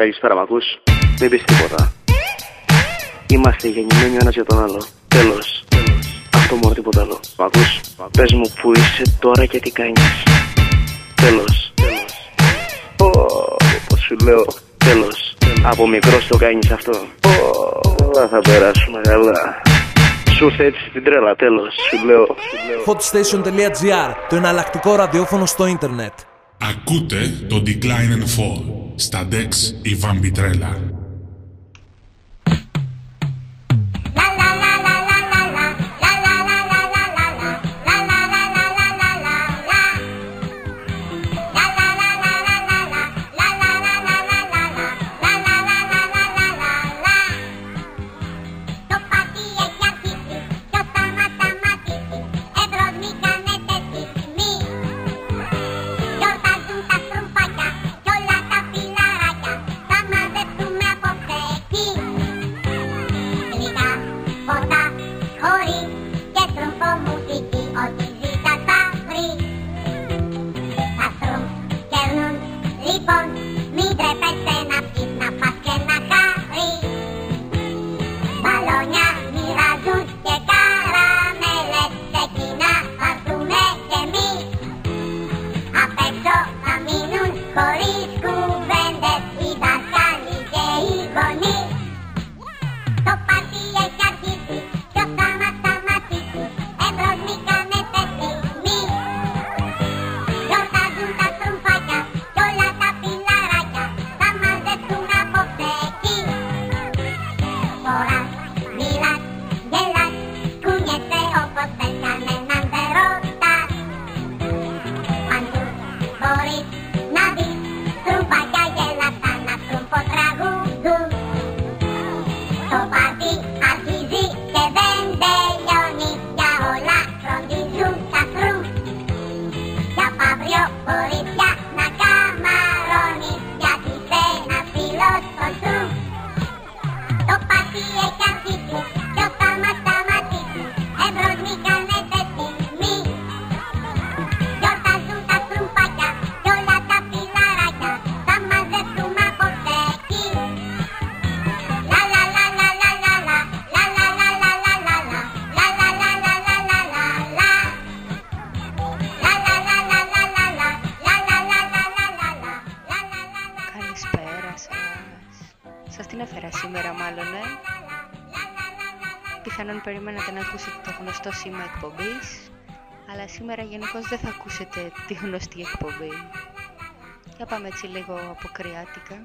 Καλησπέρα, μακούς. Δεν πεις τίποτα. Είμαστε γεννημένοι ο ένας για τον άλλο. Τέλος. Τέλος. Αυτό μόνο τίποτα άλλο. Μ' Πες μου που είσαι τώρα και τι κάνεις. Τέλος. Τέλος. Πώς σου λέω. Τέλος. Από μικρός το κάνεις αυτό. Όλα θα περάσουμε καλά. Σου ήρθε έτσι την τρέλα, τέλος. Σου λέω. Hotstation.gr, το εναλλακτικό ραδιόφωνο στο ίντερνετ. Ακούτε το Decline and Fall. Στα DEX η Βαμπιτρέλα. γνωστό σήμα εκπομπής, αλλά σήμερα γενικώς δεν θα ακούσετε τη γνωστή εκπομπή. Για πάμε έτσι λίγο αποκριάτικα.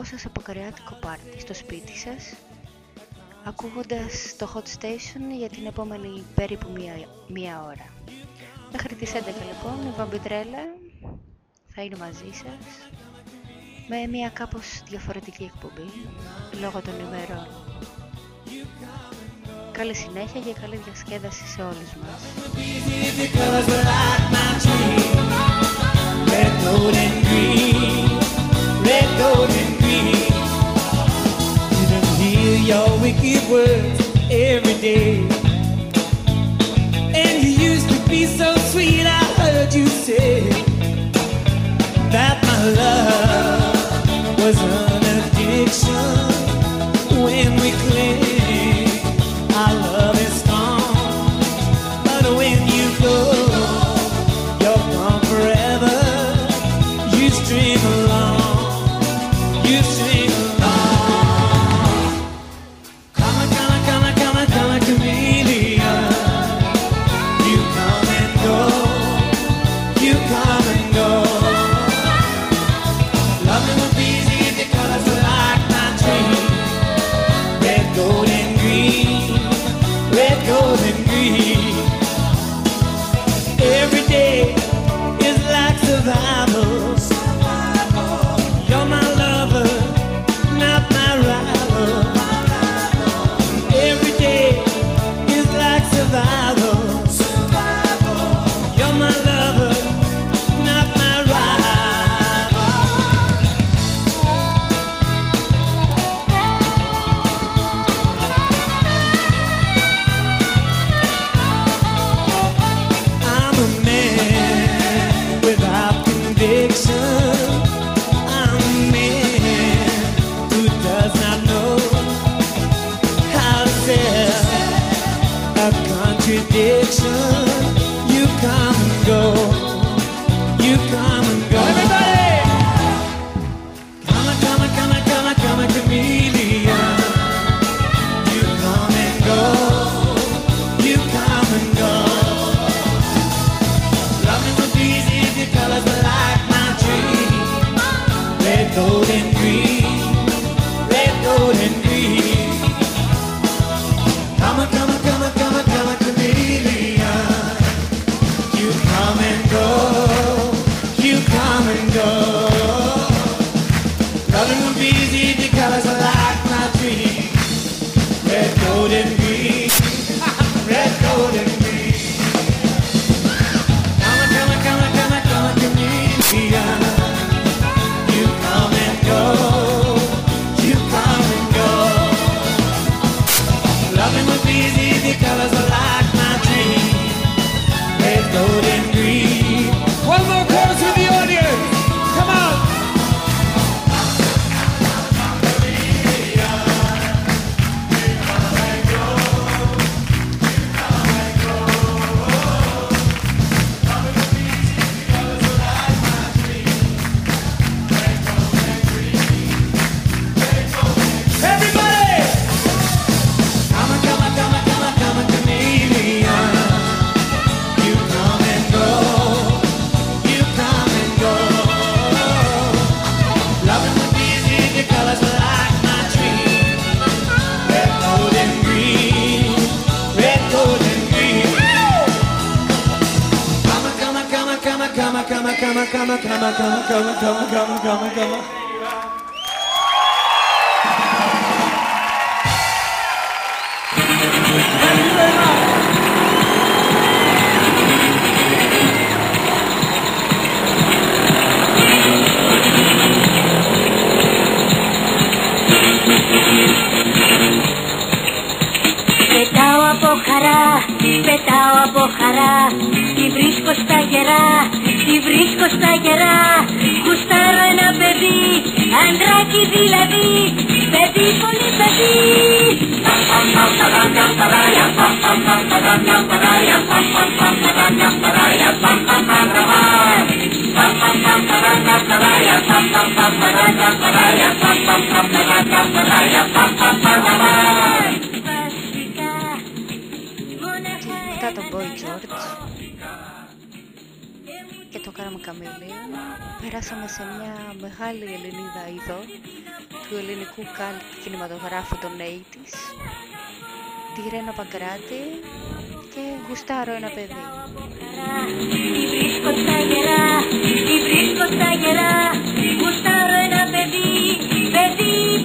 δικό σας αποκορεάτικο πάρτι στο σπίτι σας ακούγοντας το Hot Station για την επόμενη περίπου μία, μία ώρα. Μέχρι τις 11 λοιπόν η Βαμπιτρέλα θα είναι μαζί σας με μία κάπως διαφορετική εκπομπή λόγω των ημερών. Καλή συνέχεια και καλή διασκέδαση σε όλους μας. You don't hear your wicked words every day. And you used to be so Μετά τον Boy και το κάναμε καμίλι. περάσαμε σε μια μεγάλη Ελληνίδα είδο του ελληνικού καλτ κινηματογράφου των 80's τη Ρένα Παγκράτη que gustaron a Pedri. gustaron a Pedri, Pedri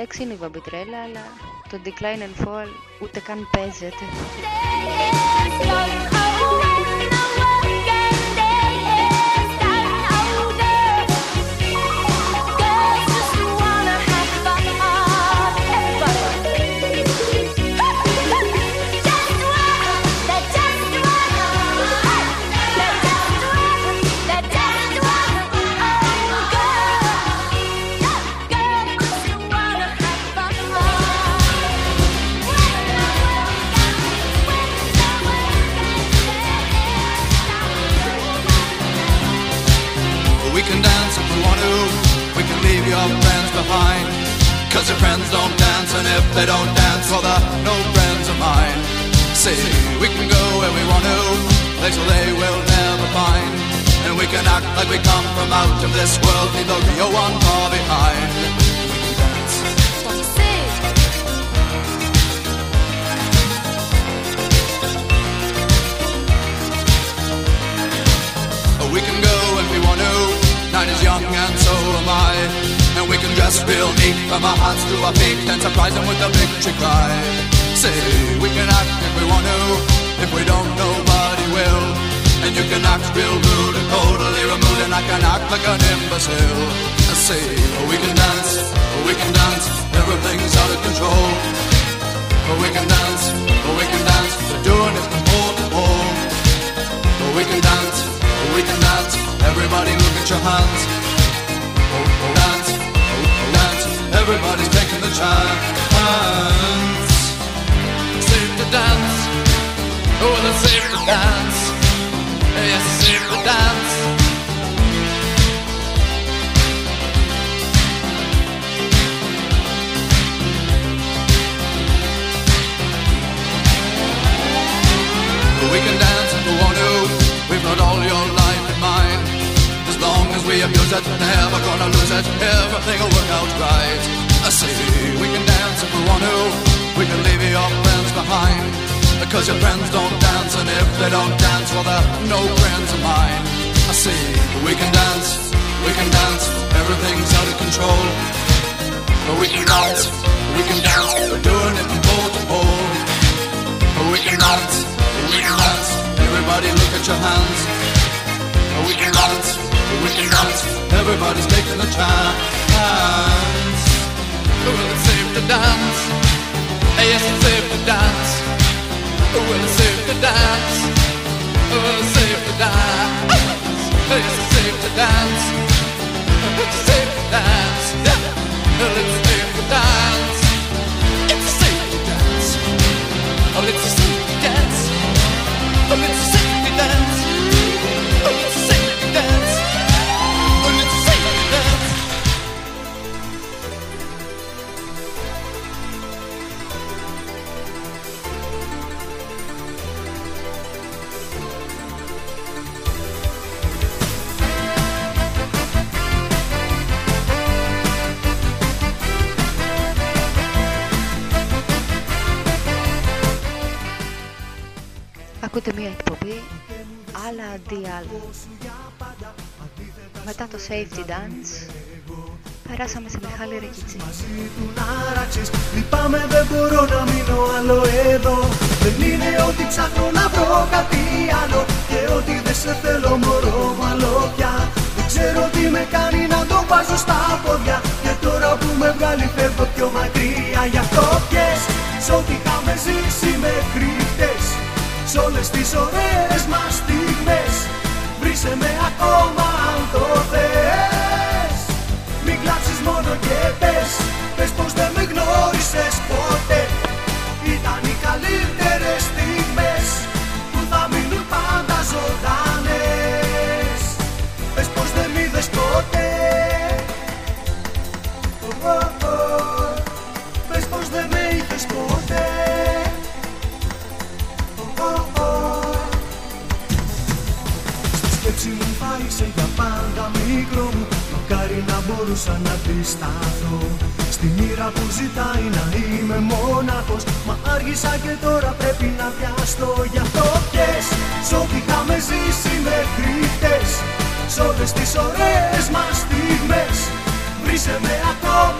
Εντάξει είναι η βαμπιτρέλα, αλλά το decline and fall ούτε καν παίζεται. We can dance, we can dance. Everything's out of control. But we can dance, we can dance. We're doing it from pole to pole. We can dance, we can dance. Everybody look at your hands. We can dance, we can dance. Everybody's taking the chance. Well, it's safe to dance. Yes, it's safe to dance. Well, it's safe to dance. Well, it's safe to dance. It's safe to dance. It's safe to dance. Yeah. Άλλα αντί άλλα. Μετά το Safety Dance, περάσαμε σε Μιχάλη Ρεκιτσί. του να ράξεις Λυπάμαι δεν μπορώ να μείνω άλλο εδώ. Δεν είναι ότι ψάχνω να βρω κάτι άλλο. Και ότι δεν σε θέλω μωρό μου άλλο πια Δεν ξέρω τι με κάνει να το βάζω στα πόδια. Και τώρα που με βγάλει φεύγω πιο μακριά. Γι' αυτό πιες Σ' ό,τι είχαμε ζήσει μέχρι χτες. Σ' όλες τις ωραίες μας στιγμές Βρίσκε με ακόμα αν το θες. Μην κλάψεις μόνο και πες Πες πως δεν με γνώρισες ποτέ. Ήταν οι καλύτερες μπορούσα να αντισταθώ. Στη μοίρα που ζητάει να είμαι μόναχος Μα άργησα και τώρα πρέπει να βιαστώ. Γι' αυτό πιες Σ' ό,τι είχαμε ζήσει μέχρι χτες Σ' όλες τις ωραίες μας στιγμές Βρίσκε με ακόμα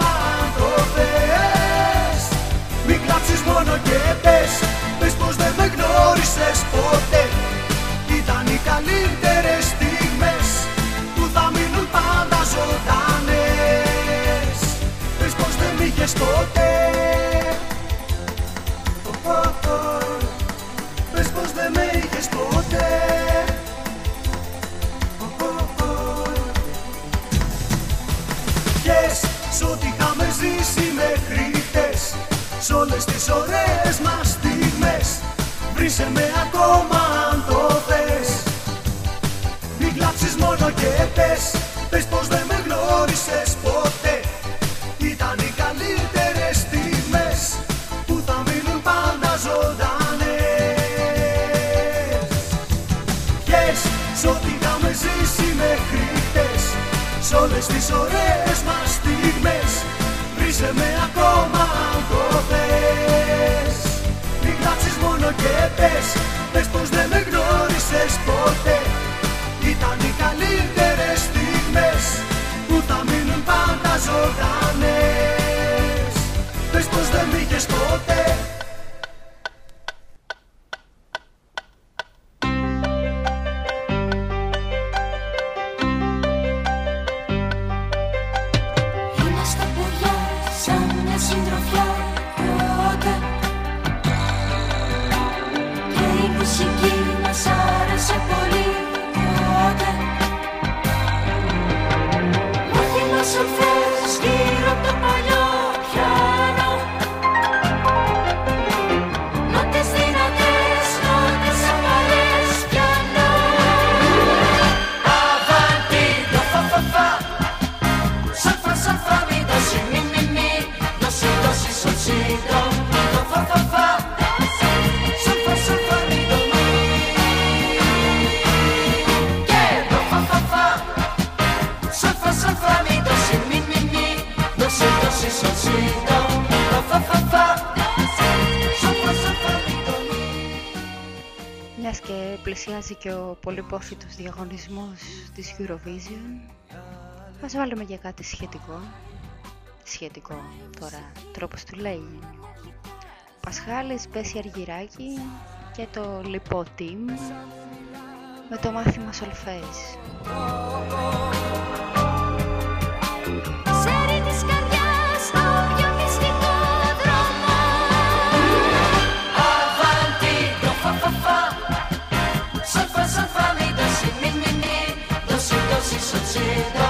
και ο πολυπόθητος διαγωνισμός της Eurovision. Ας βάλουμε για κάτι σχετικό. Σχετικό τώρα, τρόπος του λέγει Πασχάλης, πεσεί Αργυράκη και το λοιπό team με το μάθημα Solface. So.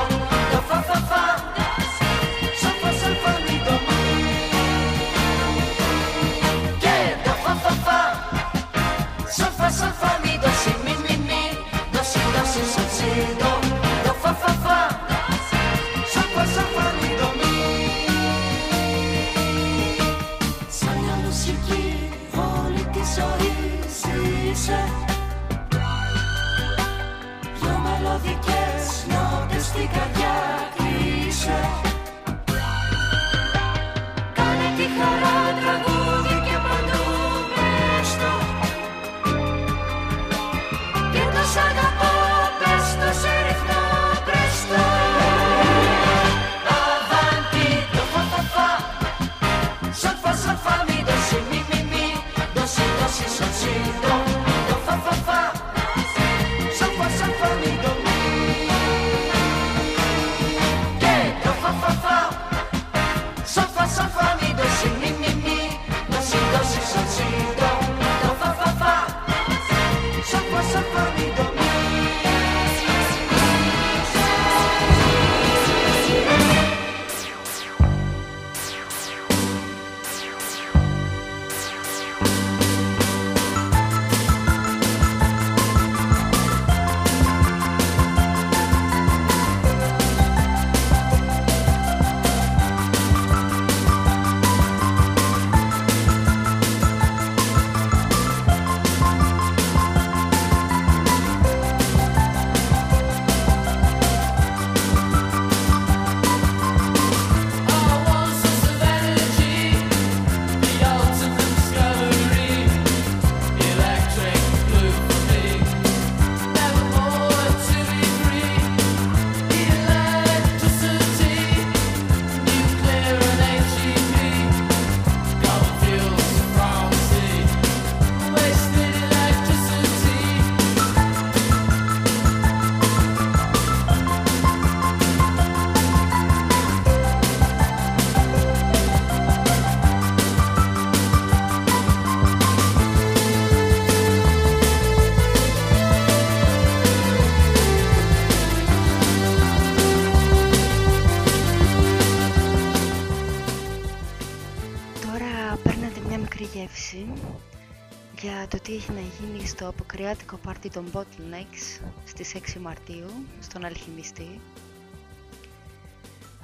τι έχει να γίνει στο αποκριάτικο πάρτι των Bottlenecks στις 6 Μαρτίου, στον Αλχημιστή.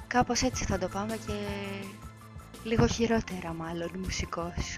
Κάπως έτσι θα το πάμε και λίγο χειρότερα μάλλον μουσικός.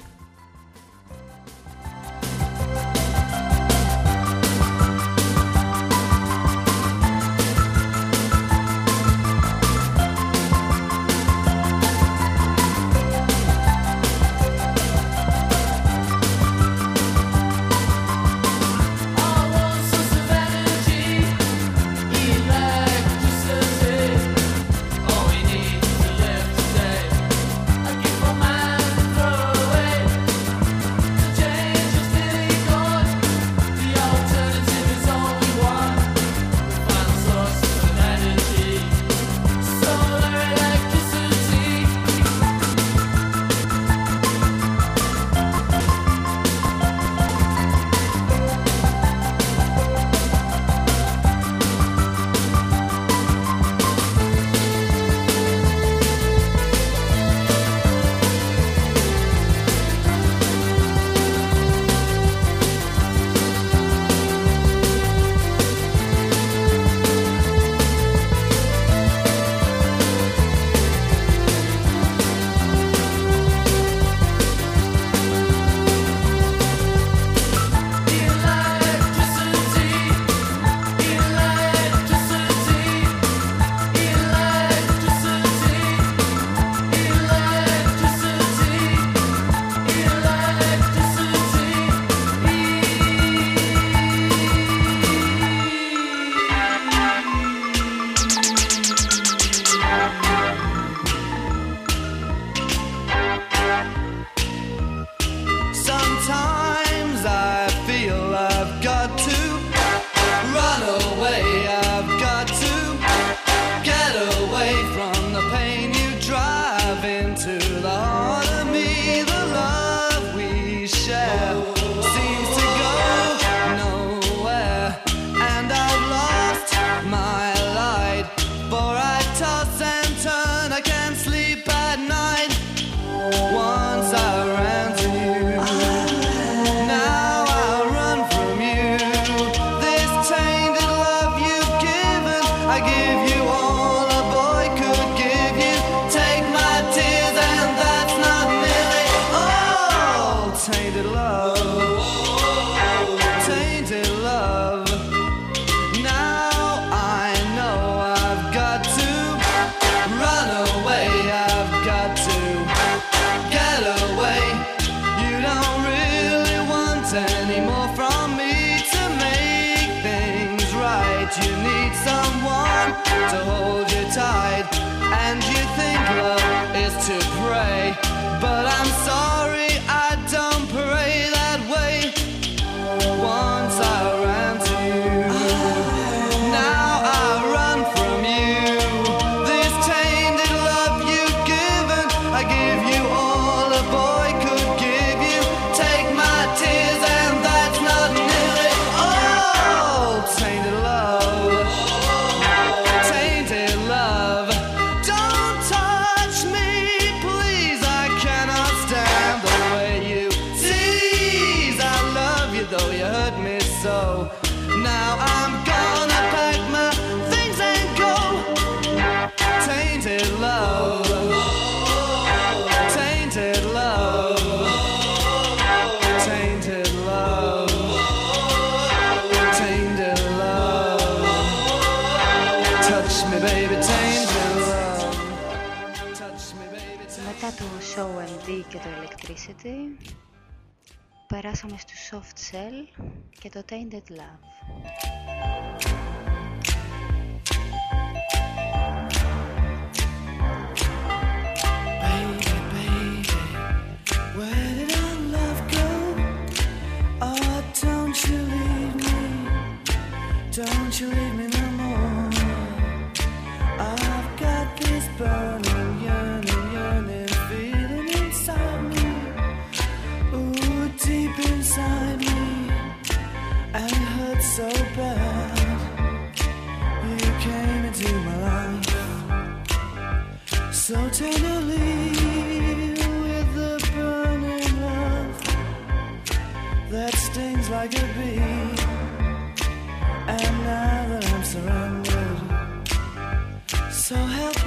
Electricity περάσαμε στο Soft Cell και το Tainted Love. Oh, don't you leave me no more. I've got this burden. So tenderly with the burning love that stings like a bee. And now that I'm surrounded, so help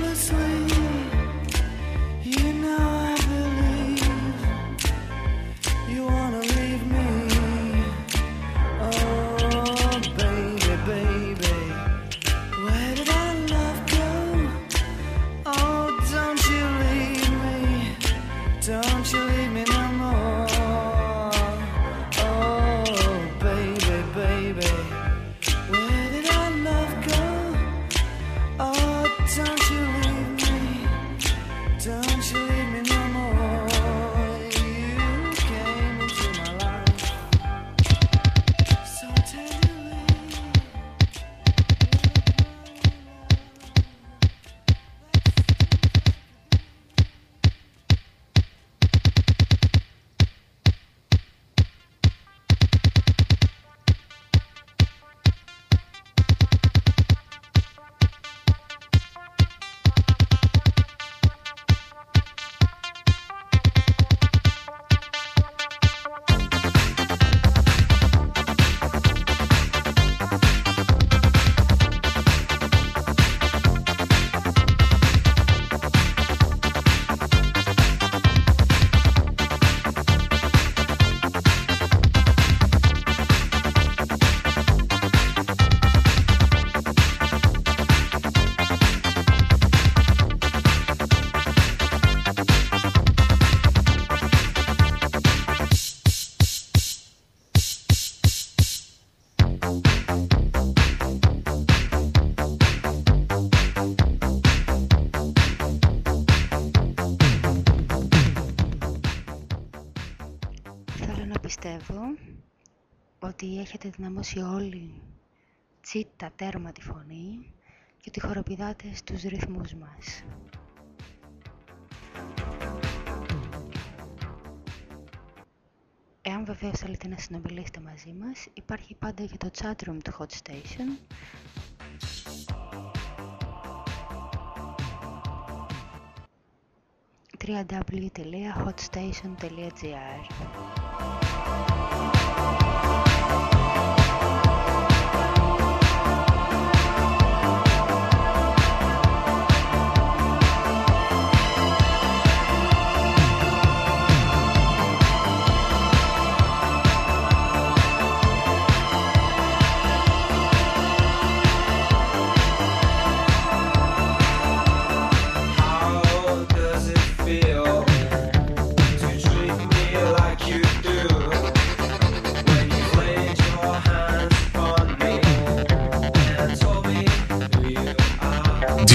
δυναμώσει όλη τσίτα τέρμα τη φωνή και τη χοροπηδάτε στους ρυθμούς μας. Εάν βεβαίως θέλετε να συνομιλήσετε μαζί μας, υπάρχει πάντα και το chatroom του Hot Station, www.hotstation.gr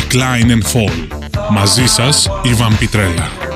Decline and Fall. Μαζί σας, Ιβαν Πιτρέλα.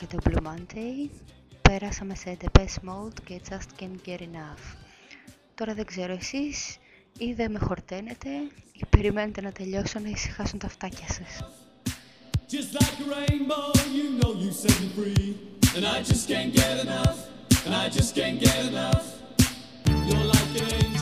έρχεται ο Blue Monday, πέρασαμε σε The Best mode και just can't get enough. Τώρα δεν ξέρω εσείς, ή δεν με χορταίνετε, ή περιμένετε να τελειώσω να ησυχάσουν τα αυτάκια σας. Just like a rainbow, you know you set me free. And I just can't get enough, and I just can't get enough. You're like an angel.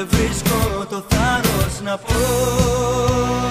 δεν βρίσκω το θάρρος να πω.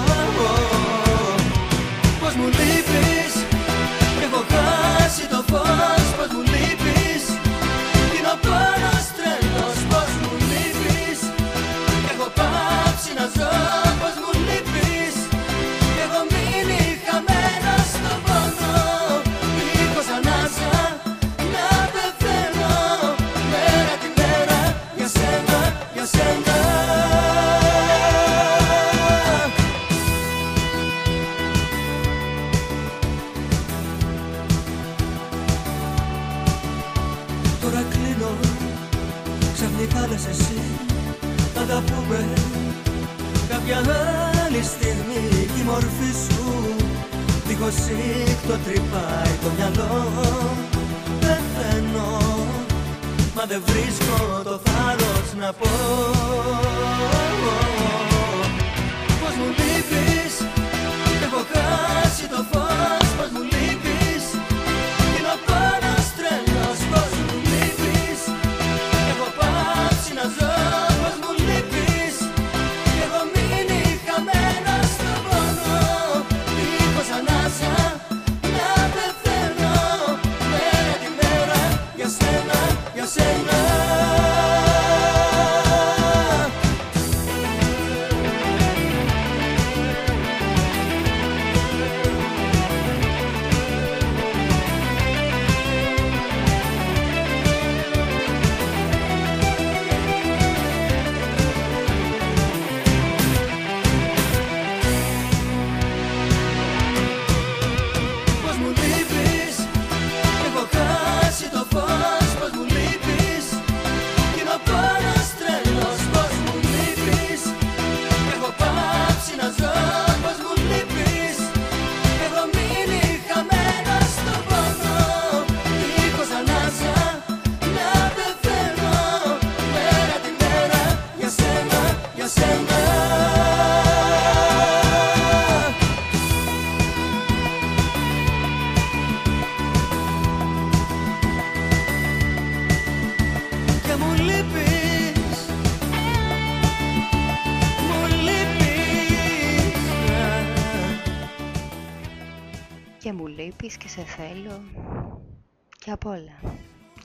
απ' όλα.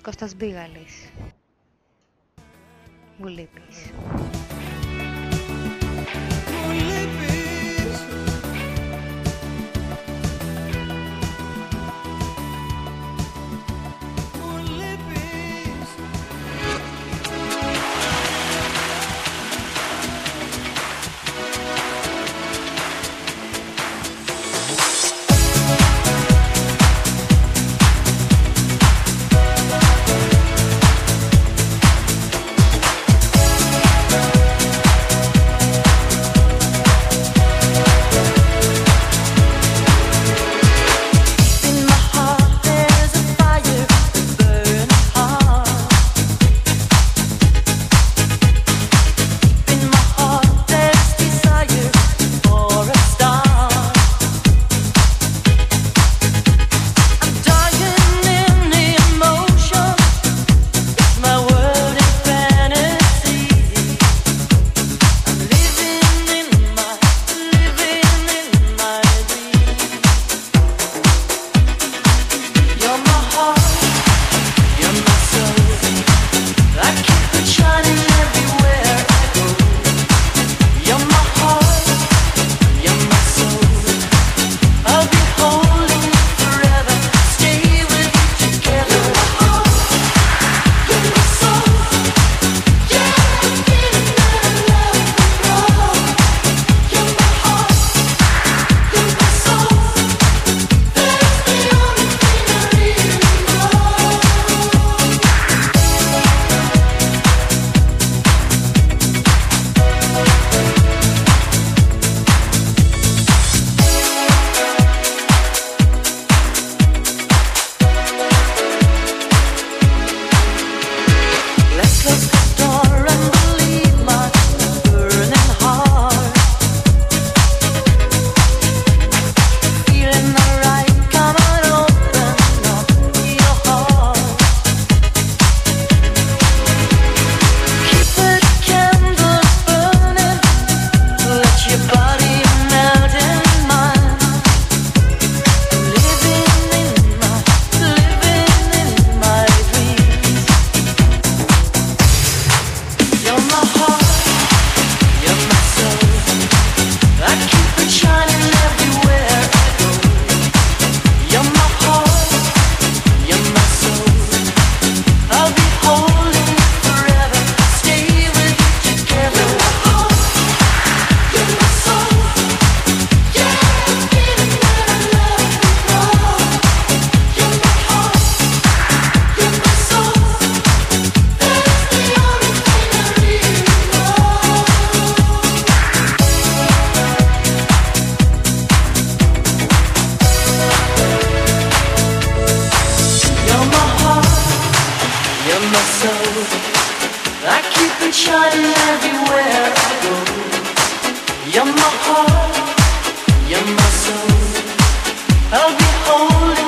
Κώστας Μπίγαλης. You're my soul. I keep it shining everywhere I go. You're my heart. You're my soul. I'll be holding.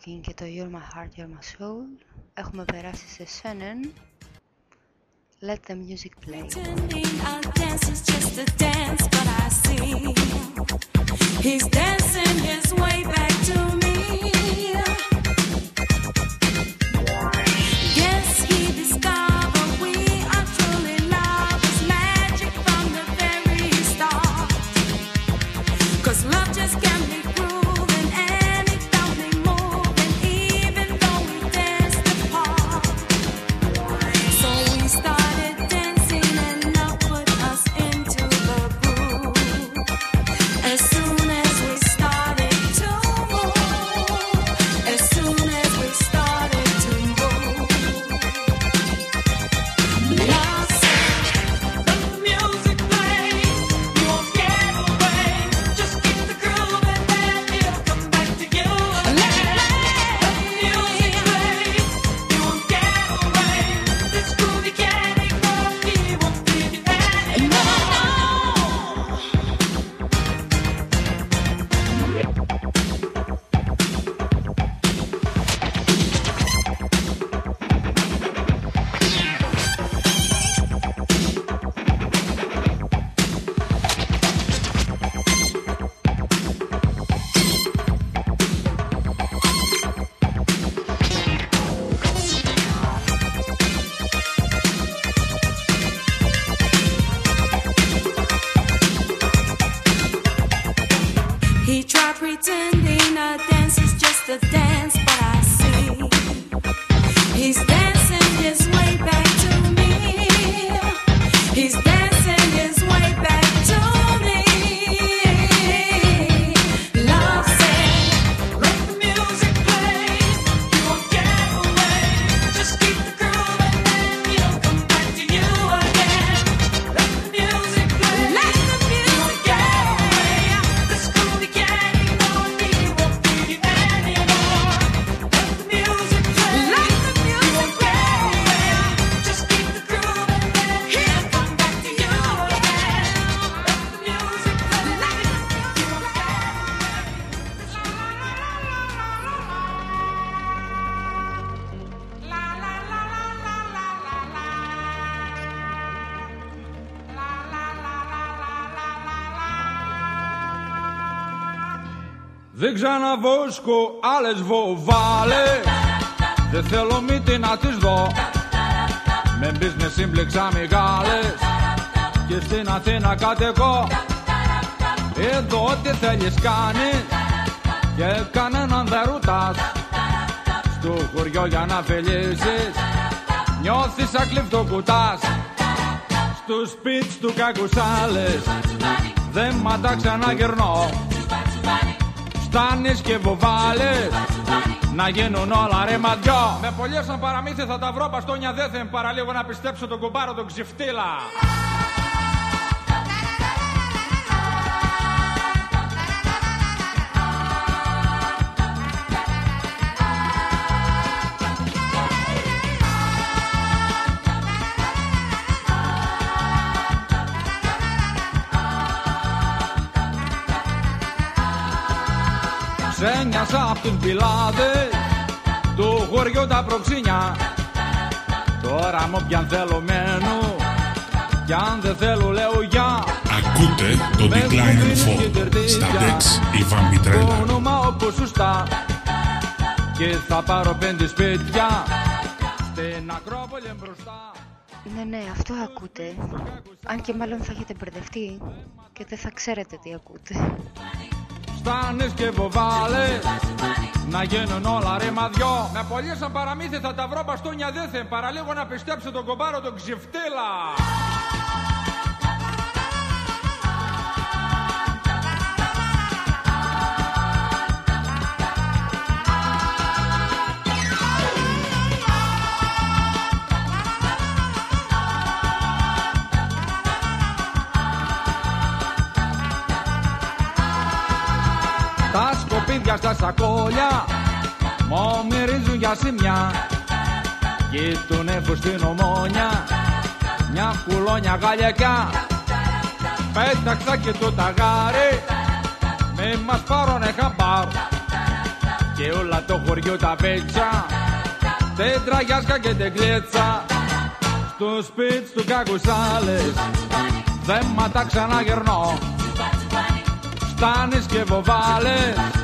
Modern Talking και το You're My Heart, You're My Soul έχουμε περάσει σε Shannon Let the music play Pretending our dance is just a dance, but I see he's dancing his way back to me. Ξαναβόσκω άλλες βοβάλες. Δεν θέλω μύτη να τις δω. Με business σύμπλεξα μεγάλες. Και στην Αθήνα κατοικώ. Εδώ τι θέλεις κάνεις. Και κανέναν δεν ρουτάς Στο χωριό για να φιλήσεις. Νιώθεις σαν κλειφτοκουτάς Στους σπίτς του κακουσάλες Δεν μ' τα ξαναγυρνώ Στάνες και βοβάλες. Να γίνουν όλα ρε μαντιό Με πολλές σαν παραμύθι θα τα βρω Παστόνια δεν θα παραλίγο να πιστέψω τον κουμπάρο τον ξυφτήλα Ξένιασα απ' την πιλάδε του χωριού τα προξίνια Τώρα μου πιαν θέλω μένω κι αν δεν θέλω λέω για Ακούτε το Decline and Fall στα Dex Ιβάν το Μητρέλα. όνομα όπως σωστά και θα πάρω πέντε σπίτια στην Ακρόπολη μπροστά Ναι, ναι, αυτό ακούτε. Αν και μάλλον θα έχετε μπερδευτεί και δεν θα ξέρετε τι ακούτε. Στάνες και βοβάλες Να γίνουν όλα ρε μαδιό Με πολλές σαν παραμύθι θα τα βρω μπαστούνια δέθεν Παραλίγο να πιστέψω τον κομπάρο τον ξυφτήλα Τα σκοπίδια στα σακόλια Μου μυρίζουν για σημιά Κι τον έχω στην ομόνια Μια κουλόνια γαλιακιά. Πέταξα και το ταγάρι Μη μας πάρουνε χαμπάρ. Το χωριό τα πέτσα Τέντρα γιάσκα και τεκλέτσα Στο σπίτι του κακουσάλες Δέματα ξαναγερνώ. Στάνεις και βοβάλες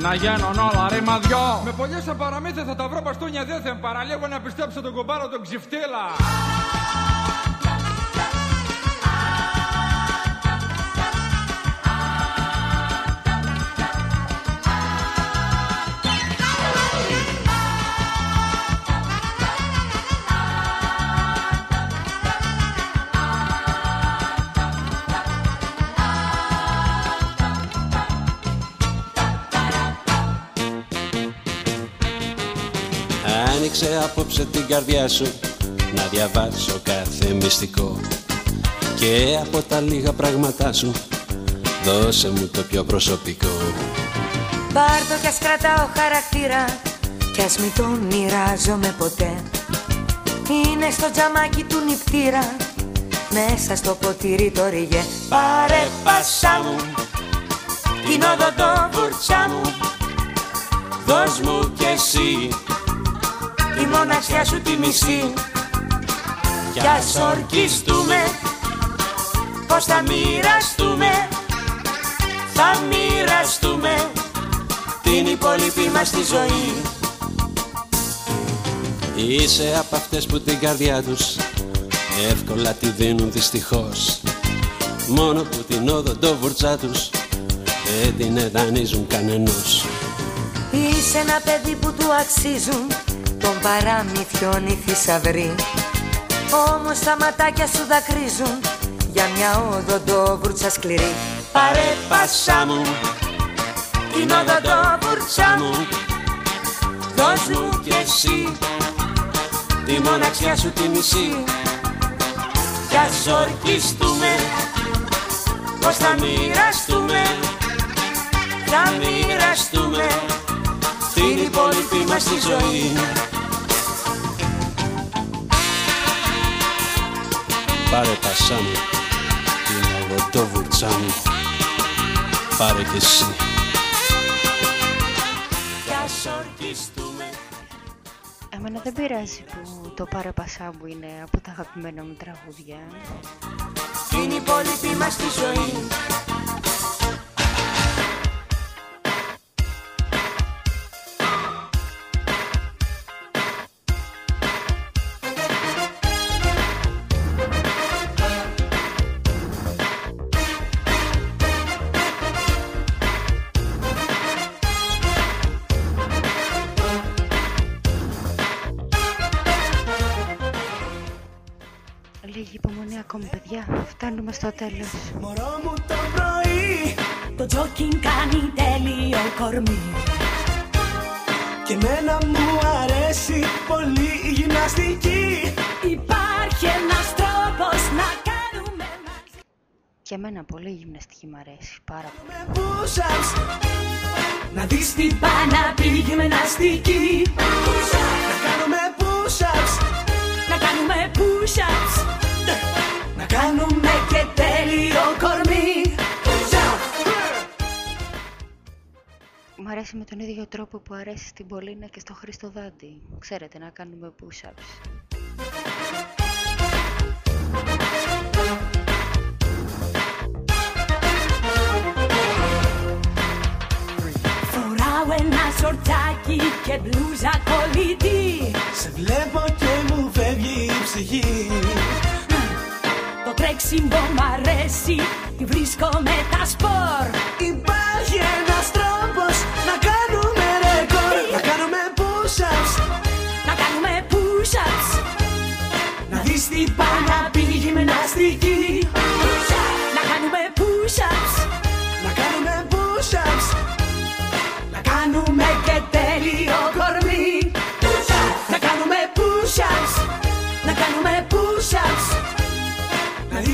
να γίνουν όλα ρημαδιό Με πολλές σε παραμύθια θα τα βρω μπαστούνια δεν θα παραλίγο να πιστέψω τον κομπάρο τον ξυφτήλα απόψε την καρδιά σου να διαβάσω κάθε μυστικό. Και από τα λίγα πράγματά σου δώσε μου το πιο προσωπικό. Πάρ' το κι ας κρατάω χαρακτήρα κι ας μην τον μοιράζομαι ποτέ. Είναι στο τζαμάκι του νηπτήρα μέσα στο ποτήρι το ριγέ. Πάρε πάσα μου την οδοντόβουρτσα μου. Δώσ' μου κι εσύ τη μοναξιά σου τη μισή. Κι ας ορκιστούμε πως θα μοιραστούμε θα μοιραστούμε την υπόλοιπη μας τη ζωή. Είσαι από αυτές που την καρδιά τους εύκολα τη δίνουν δυστυχώς. Μόνο που την οδοντόβουρτσα τους δεν την εδανίζουν κανενός. Είσαι ένα παιδί που του αξίζουν των παραμυθιών οι θησαυροί Όμως τα ματάκια σου δακρύζουν για μια οδοντόβουρτσα σκληρή. Πάρε πάσα μου την οδοντόβουρτσα μου. Δώσ' μου κι εσύ τη μοναξιά σου τη μισή. Κι ας ορκιστούμε πως θα μοιραστούμε θα μοιραστούμε την υπόλοιπη μας τη ζωή. Πάρε πασά μου την οδοντόβουρτσά μου Πάρε κι εσύ. Κι ας ορκιστούμε. Εμένα δεν πειράζει που το πάρε πασά μου είναι από τα αγαπημένα μου τραγούδια. την υπόλοιπη μας τη ζωή φτάνουμε στο τέλος. Μωρό μου το πρωί Το τζόκινγκ κάνει τέλειο κορμί. Και εμένα μου αρέσει πολύ η γυμναστική. Υπάρχει ένας τρόπος να κάνουμε Και εμένα πολύ η γυμναστική μου αρέσει, πάρα πολύ. Push-ups Να δεις τι πάει να πει γυμναστική. Να κάνουμε push-ups Να κάνουμε push-ups Να κάνουμε και τέλειο κορμί Μου αρέσει με τον ίδιο τρόπο που αρέσει στην Πολίνα και στο Χρήστο Δάντη. Ξέρετε, να κάνουμε push-ups. Φοράω ένα σορτσάκι και μπλούζα κολλητή Σε βλέπω και μου φεύγει η ψυχή Το τρέξιμο μ' αρέσει, τη βρίσκω με τα σπορ. Υπάρχει ένας τρόπος να κάνουμε ρεκόρ. Να κάνουμε push-ups. Να κάνουμε push-ups. Να δεις τι πάει να πει η γυμναστική. Να κάνουμε push-ups. Να κάνουμε push-ups. Να κάνουμε και τέλειο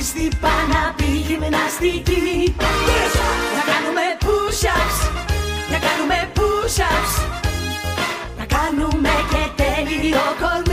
Να δεις τι πάει να πει η γυμναστική Να κάνουμε push-ups Να κάνουμε push-ups. Να κάνουμε και τέλειο κορμί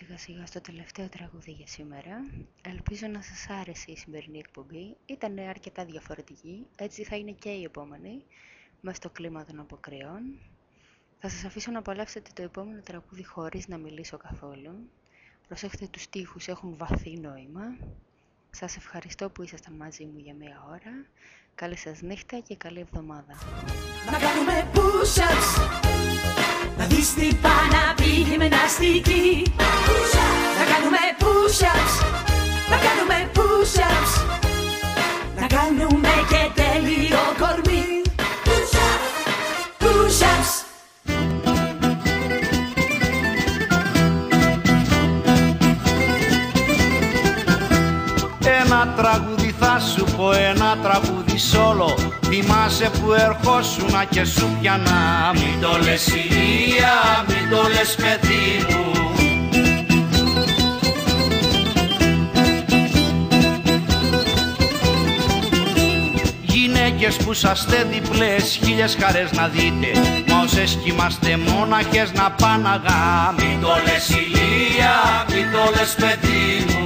σιγά σιγά στο τελευταίο τραγούδι για σήμερα. Ελπίζω να σας άρεσε η σημερινή εκπομπή. Ήταν αρκετά διαφορετική, έτσι θα είναι και η επόμενη, μες στο κλίμα των αποκρυών. Θα σας αφήσω να απολαύσετε το επόμενο τραγούδι χωρίς να μιλήσω καθόλου. Προσέχετε τους στίχους, έχουν βαθύ νόημα. Σας ευχαριστώ που ήσασταν μαζί μου για μία ώρα. Καλή σας νύχτα και καλή εβδομάδα. Να κάνουμε push-ups. Να δεις τι πάει να πει γυμναστική Να κάνουμε push-ups. Να κάνουμε push-ups. Να κάνουμε και τέλειο κορμί. Push-ups. Ένα τραγούδι θα σου πω, ένα τραγούδι σόλο Θυμάσαι που ερχόσουνα και σου πιανά. Μην το λες ηλία, μην το λες παιδί μου. Γυναίκες που είσαστε διπλές, χίλιες χαρές να δείτε. Μα όσες κι είμαστε μόναχες να πάνε αγά Μην το λες ηλία, μην το λες παιδί μου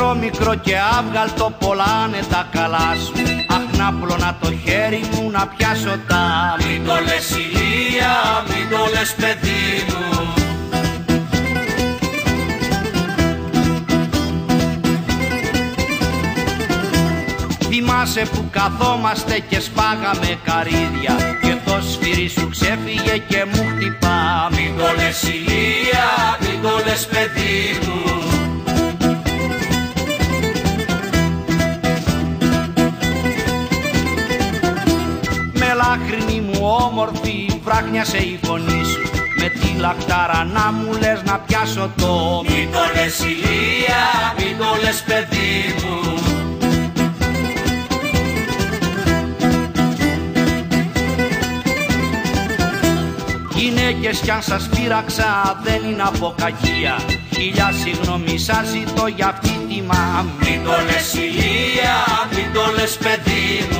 Μικρό μικρό και άβγαλτο πολλάνε τα καλά σου. Αχ να πλώνα το χέρι μου να πιάσω τα Μην το λες ηλία, μην το λες παιδί μου. Θυμάσαι που καθόμαστε και σπάγαμε καρύδια. Και το σφυρί σου ξέφυγε και μου χτυπά. Μην το λες ηλία, μην το λες παιδί μου Με λάχρινη μου όμορφη βράχνιασε η φωνή σου. Με τη λαχτάρα να μου λες να πιάσω το Μην το λες ηλία, μην το λες παιδί μου. Γυναίκες κι αν σας πείραξα δεν είναι από κακία. Χίλια συγγνώμη σας ζητώ για αυτή τη μα Μην το λες ηλία, μην το λες παιδί μου. Μην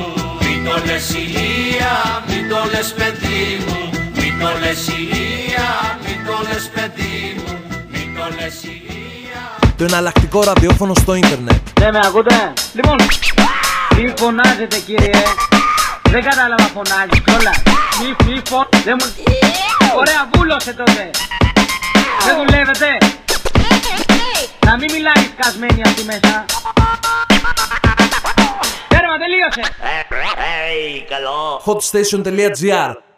το λες ηλία, μην το λες παιδί μου Μην το λες ηλία, μην το λες παιδί μου Μην το λες ηλία Το εναλλακτικό ραδιόφωνο στο ίντερνετ. Ναι, με ακούτε; Λοιπόν, μη φωνάζετε κύριε. Δεν κατάλαβα φωνάζει κιόλας. Μη, μη φων... Δεν μου... Ωραία, βούλωσε τότε. Δεν δουλεύετε. Να μην μιλάει σκασμένη αυτή μέσα. Τέρμα, τελείωσε. Hotstation.gr